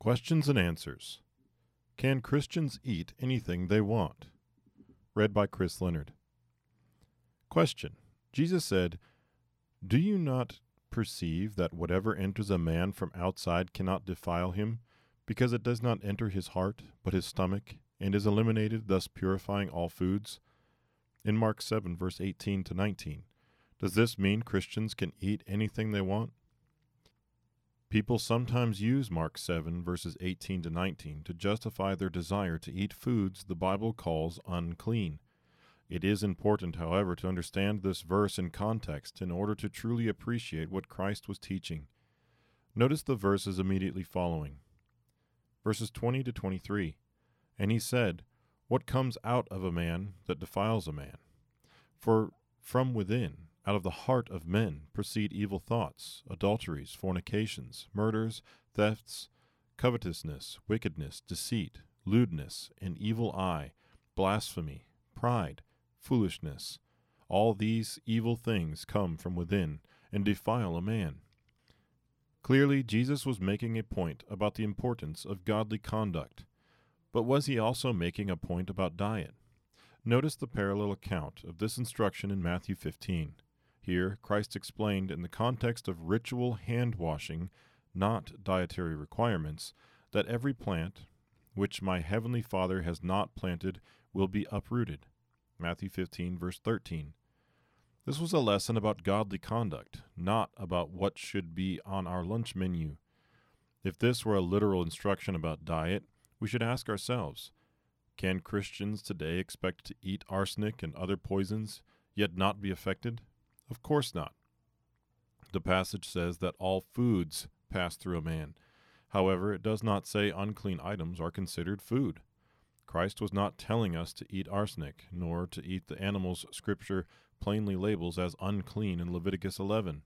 Questions and Answers Can Christians Eat Anything They Want? Read by Chris Leonard. Question Jesus said, Do you not perceive that whatever enters a man from outside cannot defile him, because it does not enter his heart, but his stomach, and is eliminated, thus purifying all foods? In Mark 7, verse 18 to 19. Does this mean Christians can eat anything they want? People sometimes use Mark 7, verses 18 to 19, to justify their desire to eat foods the Bible calls unclean. It is important, however, to understand this verse in context in order to truly appreciate what Christ was teaching. Notice the verses immediately following. Verses 20 to 23. And he said, What comes out of a man that defiles a man? For from within, out of the heart of men, proceed evil thoughts, adulteries, fornications, murders, thefts, covetousness, wickedness, deceit, lewdness, an evil eye, blasphemy, pride foolishness. All these evil things come from within and defile a man. Clearly, Jesus was making a point about the importance of godly conduct. But was he also making a point about diet? Notice the parallel account of this instruction in Matthew 15. Here, Christ explained in the context of ritual hand washing, not dietary requirements, that every plant which my heavenly Father has not planted will be uprooted. Matthew 15, verse 13. This was a lesson about godly conduct, not about what should be on our lunch menu. If this were a literal instruction about diet, we should ask ourselves can Christians today expect to eat arsenic and other poisons, yet not be affected? Of course not. The passage says that all foods pass through a man. However, it does not say unclean items are considered food. Christ was not telling us to eat arsenic, nor to eat the animals Scripture plainly labels as unclean in Leviticus 11.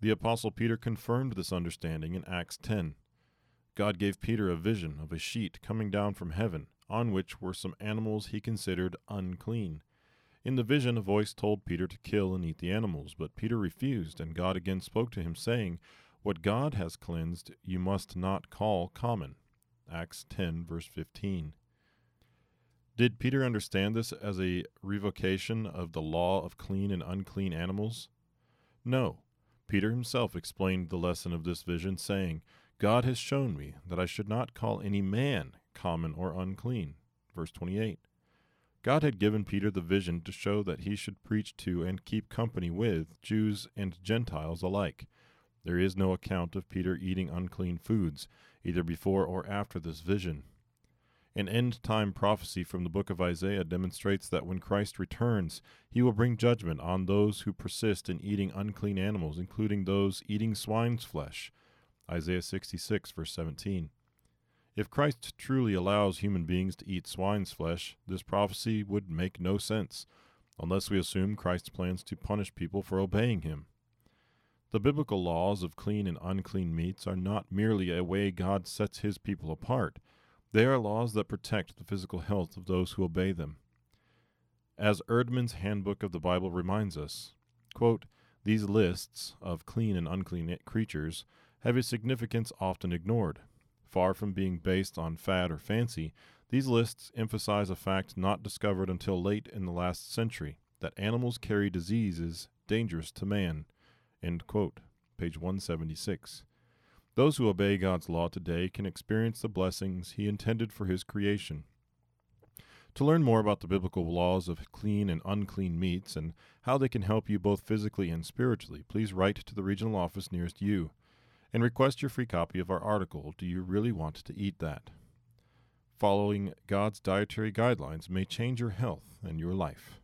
The Apostle Peter confirmed this understanding in Acts 10. God gave Peter a vision of a sheet coming down from heaven, on which were some animals he considered unclean. In the vision, a voice told Peter to kill and eat the animals, but Peter refused, and God again spoke to him, saying, What God has cleansed, you must not call common. Acts 10, verse 15. Did Peter understand this as a revocation of the law of clean and unclean animals? No. Peter himself explained the lesson of this vision, saying, God has shown me that I should not call any man common or unclean. Verse 28. God had given Peter the vision to show that he should preach to and keep company with Jews and Gentiles alike. There is no account of Peter eating unclean foods, either before or after this vision. An end time prophecy from the book of Isaiah demonstrates that when Christ returns, he will bring judgment on those who persist in eating unclean animals, including those eating swine's flesh. Isaiah 66, verse 17. If Christ truly allows human beings to eat swine's flesh, this prophecy would make no sense, unless we assume Christ plans to punish people for obeying him. The biblical laws of clean and unclean meats are not merely a way God sets his people apart, they are laws that protect the physical health of those who obey them. As Eerdmans' Handbook of the Bible reminds us, quote, these lists of clean and unclean creatures have a significance often ignored. Far from being based on fad or fancy, these lists emphasize a fact not discovered until late in the last century that animals carry diseases dangerous to man. End quote. Page 176. Those who obey God's law today can experience the blessings He intended for His creation. To learn more about the biblical laws of clean and unclean meats and how they can help you both physically and spiritually, please write to the regional office nearest you and request your free copy of our article, Do You Really Want to Eat That? Following God's dietary guidelines may change your health and your life.